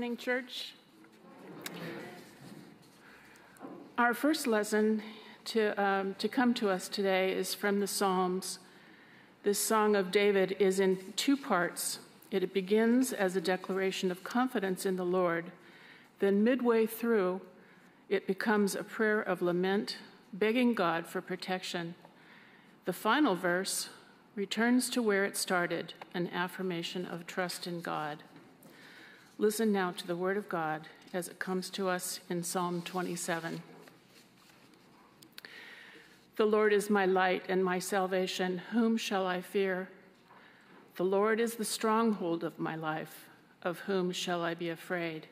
Morning, church. Our first lesson to, um, to come to us today is from the Psalms. This song of David is in two parts. It begins as a declaration of confidence in the Lord. Then, midway through, it becomes a prayer of lament, begging God for protection. The final verse returns to where it started an affirmation of trust in God. Listen now to the word of God as it comes to us in Psalm 27. The Lord is my light and my salvation. Whom shall I fear? The Lord is the stronghold of my life. Of whom shall I be afraid?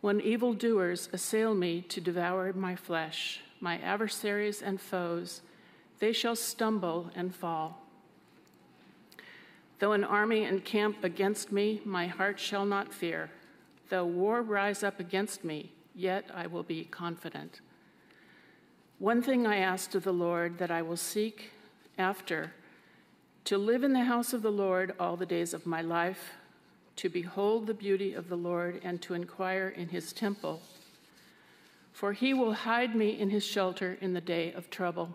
When evildoers assail me to devour my flesh, my adversaries and foes, they shall stumble and fall. Though an army encamp against me, my heart shall not fear. Though war rise up against me, yet I will be confident. One thing I ask of the Lord that I will seek after to live in the house of the Lord all the days of my life, to behold the beauty of the Lord, and to inquire in his temple. For he will hide me in his shelter in the day of trouble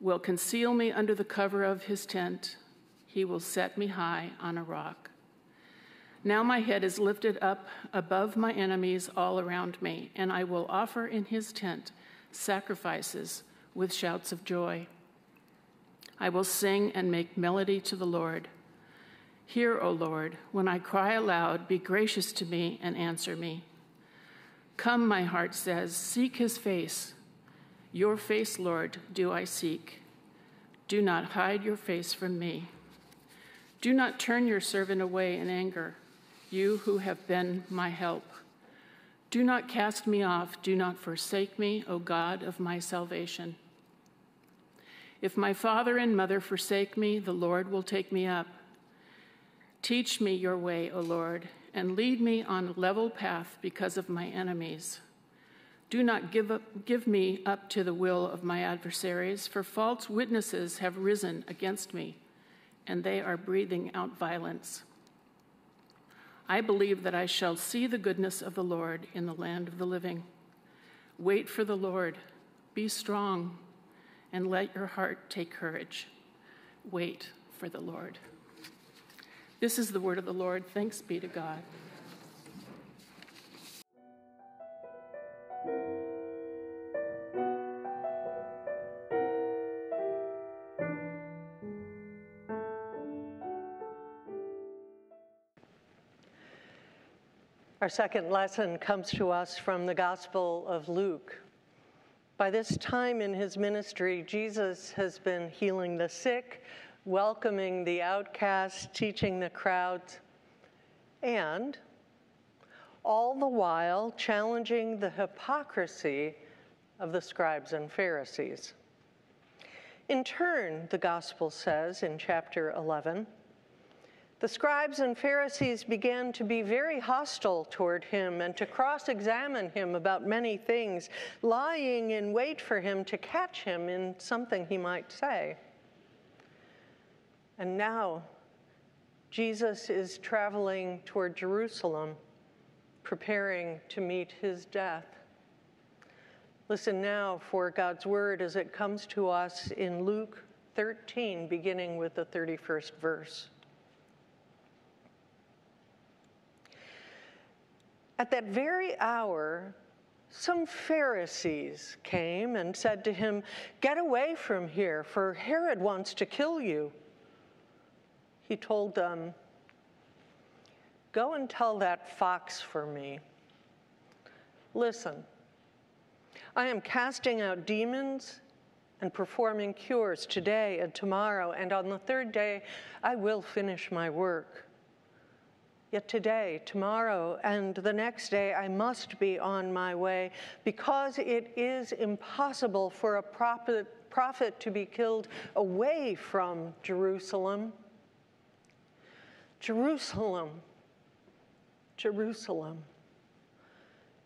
will conceal me under the cover of his tent. He will set me high on a rock. Now my head is lifted up above my enemies all around me, and I will offer in his tent sacrifices with shouts of joy. I will sing and make melody to the Lord. Hear, O Lord, when I cry aloud, be gracious to me and answer me. Come, my heart says, seek his face. Your face, Lord, do I seek. Do not hide your face from me. Do not turn your servant away in anger, you who have been my help. Do not cast me off. Do not forsake me, O God of my salvation. If my father and mother forsake me, the Lord will take me up. Teach me your way, O Lord, and lead me on a level path because of my enemies. Do not give, up, give me up to the will of my adversaries, for false witnesses have risen against me, and they are breathing out violence. I believe that I shall see the goodness of the Lord in the land of the living. Wait for the Lord, be strong, and let your heart take courage. Wait for the Lord. This is the word of the Lord. Thanks be to God. Our second lesson comes to us from the Gospel of Luke. By this time in his ministry, Jesus has been healing the sick, welcoming the outcast, teaching the crowds, and all the while challenging the hypocrisy of the scribes and Pharisees. In turn, the Gospel says in chapter 11, the scribes and Pharisees began to be very hostile toward him and to cross examine him about many things, lying in wait for him to catch him in something he might say. And now, Jesus is traveling toward Jerusalem, preparing to meet his death. Listen now for God's word as it comes to us in Luke 13, beginning with the 31st verse. At that very hour, some Pharisees came and said to him, Get away from here, for Herod wants to kill you. He told them, Go and tell that fox for me. Listen, I am casting out demons and performing cures today and tomorrow, and on the third day I will finish my work. Yet today, tomorrow, and the next day, I must be on my way because it is impossible for a prophet, to be killed away from Jerusalem. Jerusalem, Jerusalem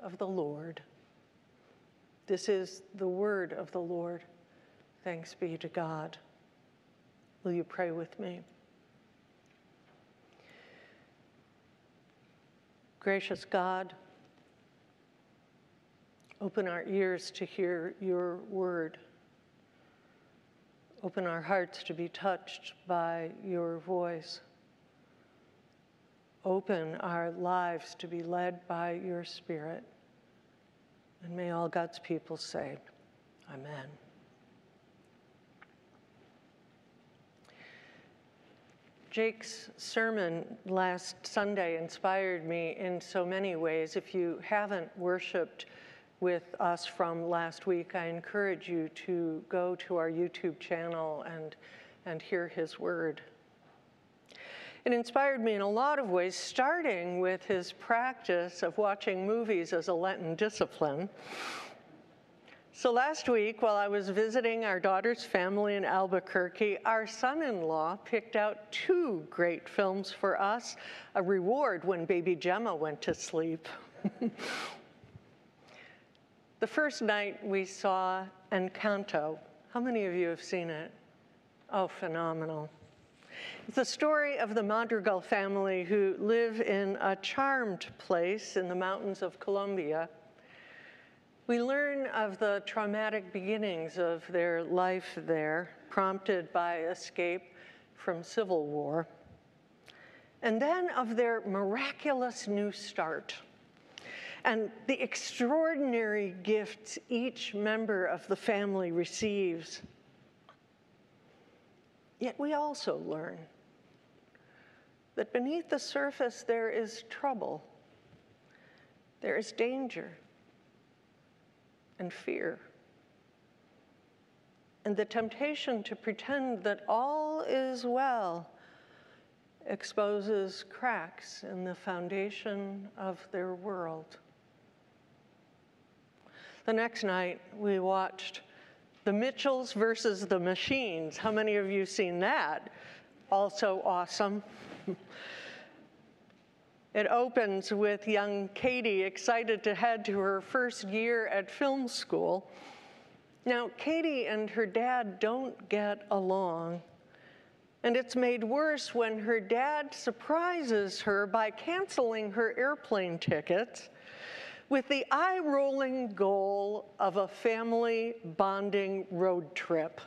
of the Lord. This is the word of the Lord. Thanks be to God. Will you pray with me? Gracious God, open our ears to hear your word. Open our hearts to be touched by your voice. Open our lives to be led by your spirit. And may all God's people say, Amen. Jake's sermon last Sunday inspired me in so many ways. If you haven't worshiped with us from last week, I encourage you to go to our YouTube channel and, and hear his word. It inspired me in a lot of ways, starting with his practice of watching movies as a Lenten discipline. So last week, while I was visiting our daughter's family in Albuquerque, our son in law picked out two great films for us, a reward when baby Gemma went to sleep. the first night we saw Encanto. How many of you have seen it? Oh, phenomenal. It's the story of the Madrigal family who live in a charmed place in the mountains of Colombia we learn of the traumatic beginnings of their life there, prompted by escape from civil war, and then of their miraculous new start and the extraordinary gifts each member of the family receives. Yet we also learn that beneath the surface there is trouble, there is danger and fear. And the temptation to pretend that all is well exposes cracks in the foundation of their world. The next night, we watched The Mitchells versus the Machines. How many of you seen that? Also awesome. It opens with young Katie excited to head to her first year at film school. Now, Katie and her dad don't get along. And it's made worse when her dad surprises her by canceling her airplane tickets with the eye rolling goal of a family bonding road trip.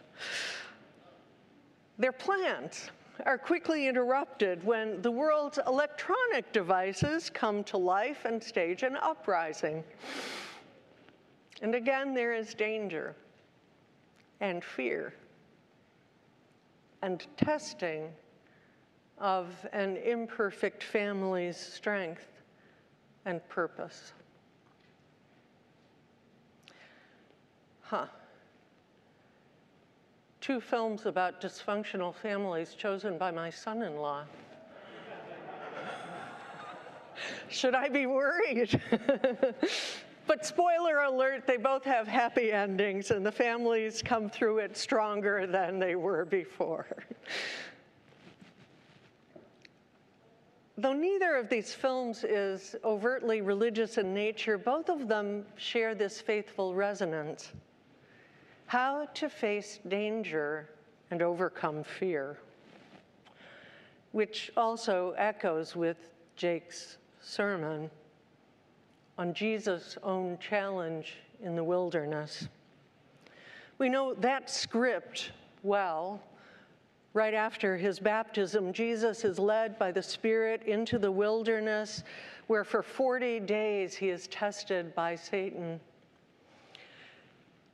Their plans are quickly interrupted when the world's electronic devices come to life and stage an uprising. And again, there is danger and fear and testing of an imperfect family's strength and purpose. Huh two films about dysfunctional families chosen by my son in law. Should I be worried? but spoiler alert, they both have happy endings, and the families come through it stronger than they were before. Though neither of these films is overtly religious in nature, both of them share this faithful resonance how to face danger and overcome fear, which also echoes with Jake's sermon on Jesus' own challenge in the wilderness. We know that script well. Right after his baptism, Jesus is led by the Spirit into the wilderness where for 40 days he is tested by Satan.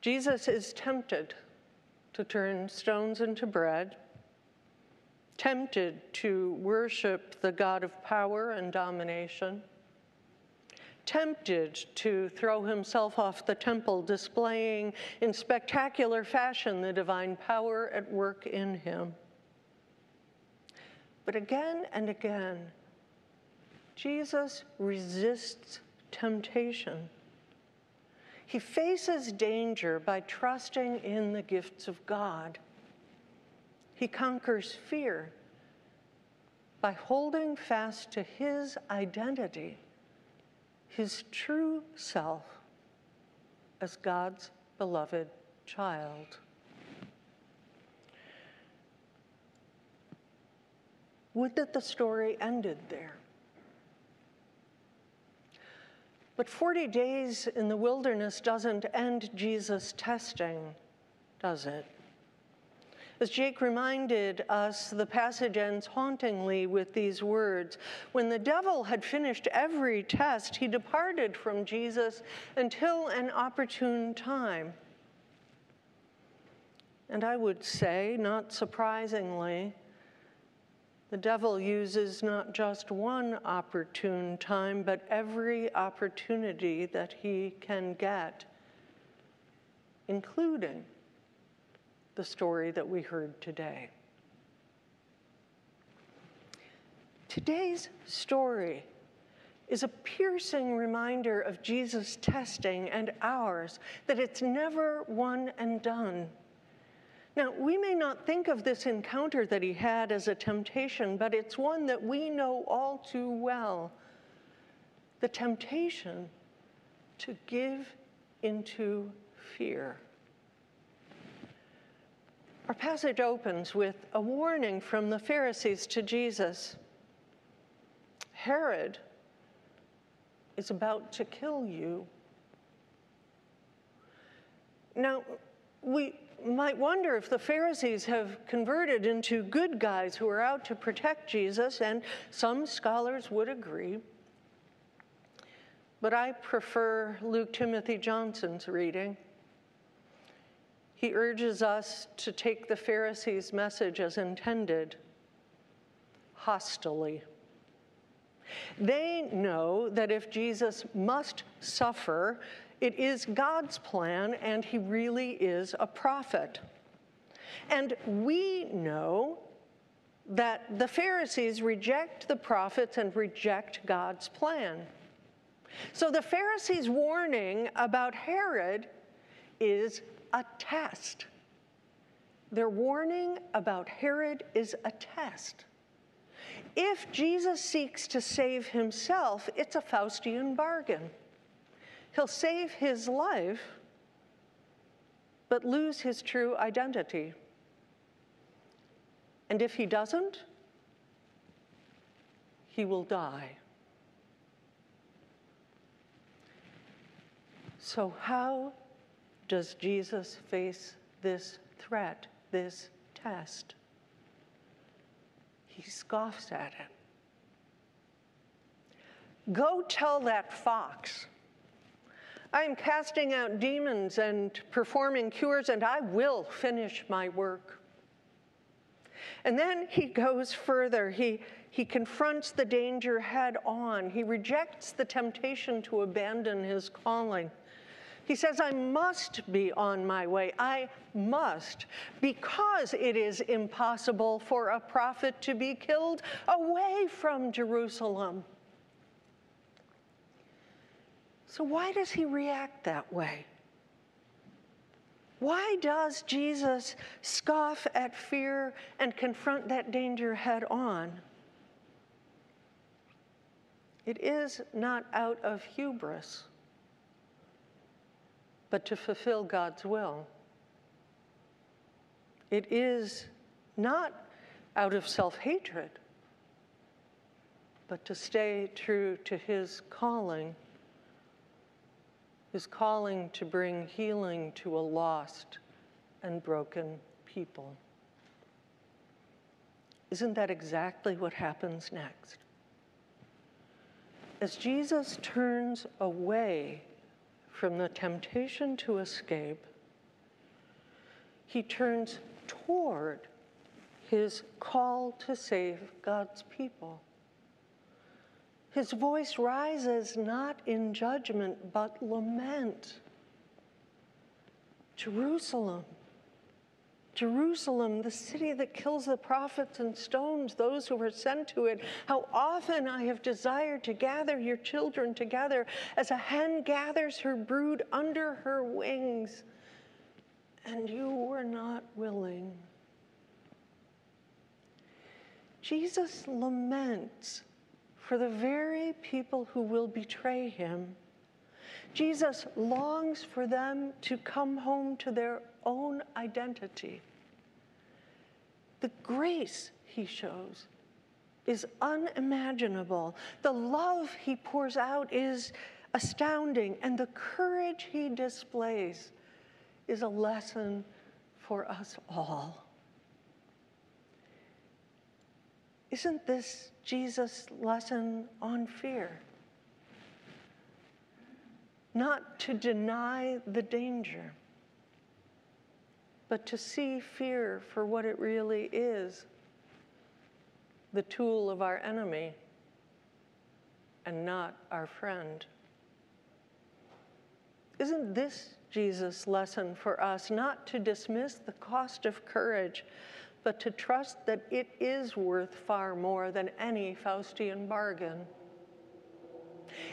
Jesus is tempted to turn stones into bread, tempted to worship the God of power and domination, tempted to throw himself off the temple, displaying in spectacular fashion the divine power at work in him. But again and again, Jesus resists temptation. He faces danger by trusting in the gifts of God. He conquers fear by holding fast to his identity, his true self as God's beloved child. Would that the story ended there. But 40 days in the wilderness doesn't end Jesus' testing, does it? As Jake reminded us, the passage ends hauntingly with these words When the devil had finished every test, he departed from Jesus until an opportune time. And I would say, not surprisingly, the devil uses not just one opportune time, but every opportunity that he can get, including the story that we heard today. Today's story is a piercing reminder of Jesus' testing and ours, that it's never one and done. Now, we may not think of this encounter that he had as a temptation, but it's one that we know all too well the temptation to give into fear. Our passage opens with a warning from the Pharisees to Jesus Herod is about to kill you. Now, we might wonder if the Pharisees have converted into good guys who are out to protect Jesus, and some scholars would agree. But I prefer Luke Timothy Johnson's reading. He urges us to take the Pharisees' message as intended, hostilely. They know that if Jesus must suffer, it is God's plan and he really is a prophet. And we know that the Pharisees reject the prophets and reject God's plan. So the Pharisees' warning about Herod is a test. Their warning about Herod is a test. If Jesus seeks to save himself, it's a Faustian bargain. He'll save his life, but lose his true identity. And if he doesn't, he will die. So, how does Jesus face this threat, this test? He scoffs at it. Go tell that fox, I am casting out demons and performing cures, and I will finish my work. And then he goes further. He, he confronts the danger head on. He rejects the temptation to abandon his calling. He says, I must be on my way. I must, because it is impossible for a prophet to be killed away from Jerusalem. So, why does he react that way? Why does Jesus scoff at fear and confront that danger head on? It is not out of hubris but to fulfill God's will. It is not out of self hatred, but to stay true to his calling, his calling to bring healing to a lost and broken people. Isn't that exactly what happens next? As Jesus turns away from the temptation to escape, he turns toward his call to save God's people. His voice rises not in judgment, but lament. Jerusalem, Jerusalem, the city that kills the prophets and stones those who are sent to it, how often I have desired to gather your children together as a hen gathers her brood under her wings, and you were not willing. Jesus laments for the very people who will betray him. Jesus longs for them to come home to their own identity. The grace he shows is unimaginable. The love he pours out is astounding, and the courage he displays is a lesson for us all. Isn't this Jesus' lesson on fear? Not to deny the danger but to see fear for what it really is the tool of our enemy and not our friend. Isn't this Jesus' lesson for us not to dismiss the cost of courage, but to trust that it is worth far more than any Faustian bargain?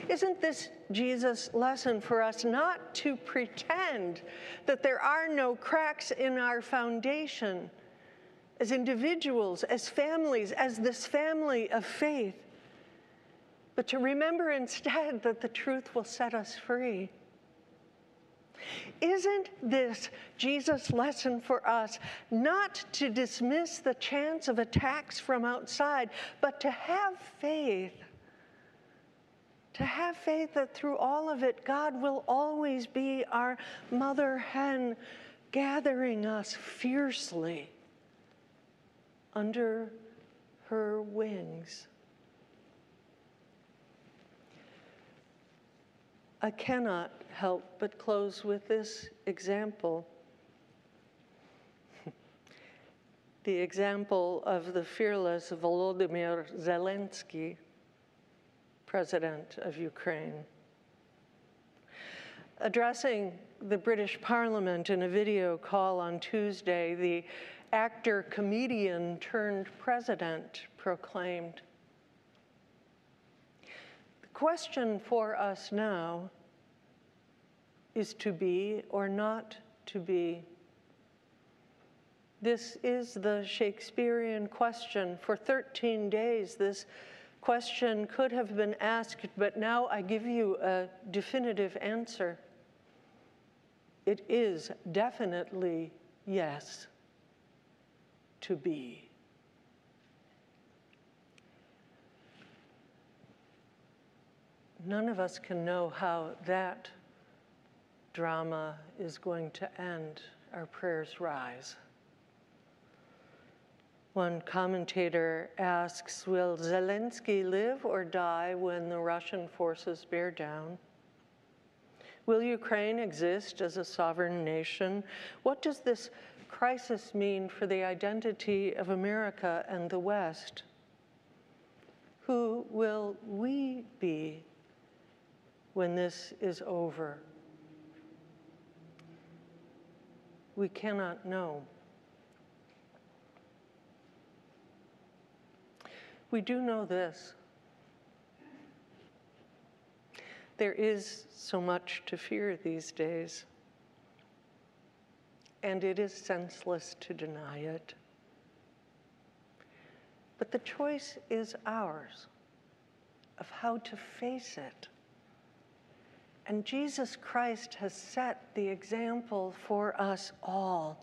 Isn't this Jesus' lesson for us not to pretend that there are no cracks in our foundation as individuals, as families, as this family of faith, but to remember instead that the truth will set us free? Isn't this Jesus' lesson for us not to dismiss the chance of attacks from outside, but to have faith to have faith that through all of it, God will always be our mother hen gathering us fiercely under her wings. I cannot help but close with this example. the example of the fearless Volodymyr Zelensky president of Ukraine. Addressing the British Parliament in a video call on Tuesday, the actor comedian turned president proclaimed The question for us now is to be or not to be. This is the Shakespearean question. For 13 days, this question could have been asked, but now I give you a definitive answer. It is definitely yes to be. None of us can know how that drama is going to end. Our prayers rise. One commentator asks Will Zelensky live or die when the Russian forces bear down? Will Ukraine exist as a sovereign nation? What does this crisis mean for the identity of America and the West? Who will we be when this is over? We cannot know. We do know this. There is so much to fear these days, and it is senseless to deny it. But the choice is ours of how to face it. And Jesus Christ has set the example for us all.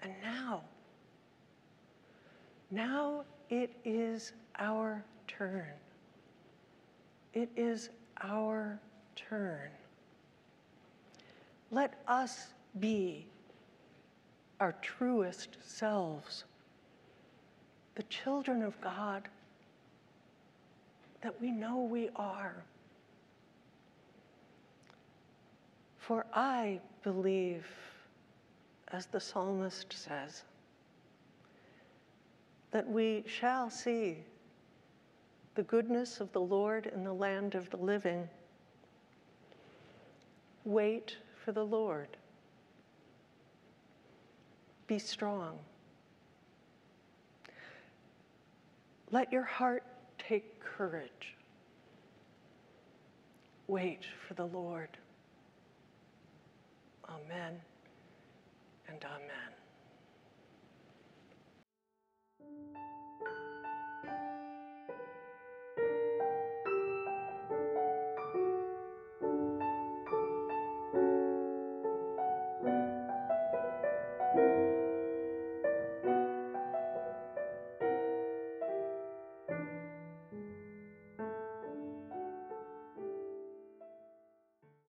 And now, now it is our turn. It is our turn. Let us be our truest selves, the children of God that we know we are. For I believe, as the psalmist says, that we shall see the goodness of the Lord in the land of the living. Wait for the Lord. Be strong. Let your heart take courage. Wait for the Lord. Amen and amen.